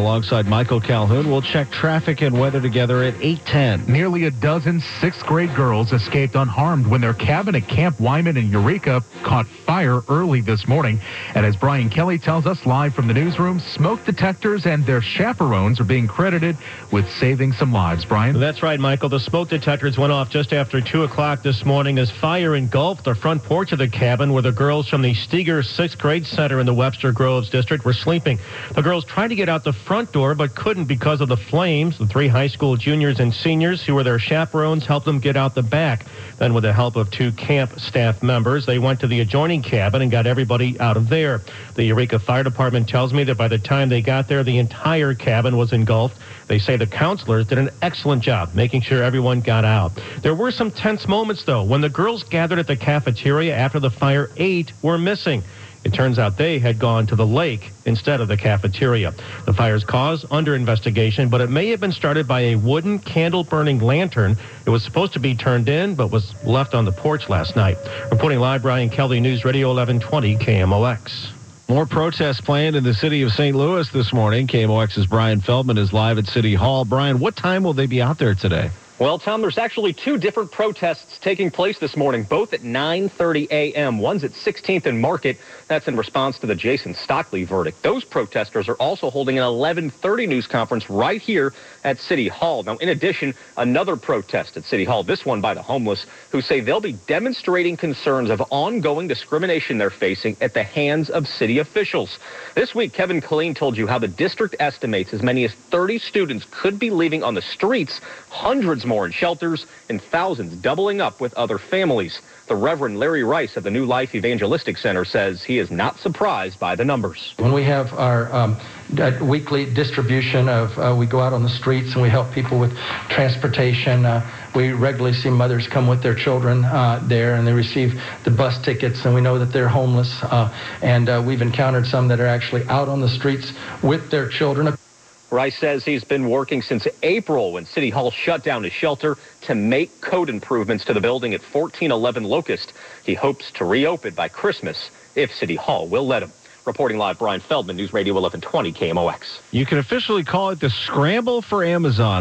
Alongside Michael Calhoun, we'll check traffic and weather together at 810. Nearly a dozen sixth grade girls escaped unharmed when their cabin at Camp Wyman in Eureka caught fire early this morning. And as Brian Kelly tells us live from the newsroom, smoke detectors and their chaperones are being credited with saving some lives. Brian? That's right, Michael. The smoke detectors went off just after 2 o'clock this morning as fire engulfed the front porch of the cabin where the girls from the Steger sixth grade center in the Webster Groves district were sleeping. The girls tried to get out the front door but couldn't because of the flames. The three high school juniors and seniors who were their chaperones helped them get out the back. Then with the help of two camp staff members, they went to the adjoining cabin and got everybody out of there. The Eureka Fire Department tells me that by the time they got there, the entire cabin was engulfed. They say the counselors did an excellent job making sure everyone got out. There were some tense moments, though, when the girls gathered at the cafeteria after the fire, eight were missing. It turns out they had gone to the lake instead of the cafeteria. The fire's cause under investigation, but it may have been started by a wooden candle burning lantern. It was supposed to be turned in, but was left on the porch last night. Reporting live, Brian Kelly, News Radio 1120 KMOX. More protests planned in the city of St. Louis this morning. KMOX's Brian Feldman is live at City Hall. Brian, what time will they be out there today? Well, Tom, there's actually two different protests taking place this morning, both at 9:30 a.m. One's at 16th and Market. That's in response to the Jason Stockley verdict. Those protesters are also holding an 11:30 news conference right here at City Hall. Now, in addition, another protest at City Hall. This one by the homeless, who say they'll be demonstrating concerns of ongoing discrimination they're facing at the hands of city officials. This week, Kevin Killeen told you how the district estimates as many as 30 students could be leaving on the streets. Hundreds more in shelters, and thousands doubling up with other families. The Reverend Larry Rice of the New Life Evangelistic Center says he is not surprised by the numbers. When we have our um, weekly distribution of, uh, we go out on the streets and we help people with transportation. Uh, we regularly see mothers come with their children uh, there and they receive the bus tickets and we know that they're homeless. Uh, and uh, we've encountered some that are actually out on the streets with their children. Rice says he's been working since April when City Hall shut down his shelter to make code improvements to the building at 1411 Locust. He hopes to reopen by Christmas if City Hall will let him. Reporting live, Brian Feldman, News Radio 1120 KMOX. You can officially call it the scramble for Amazon.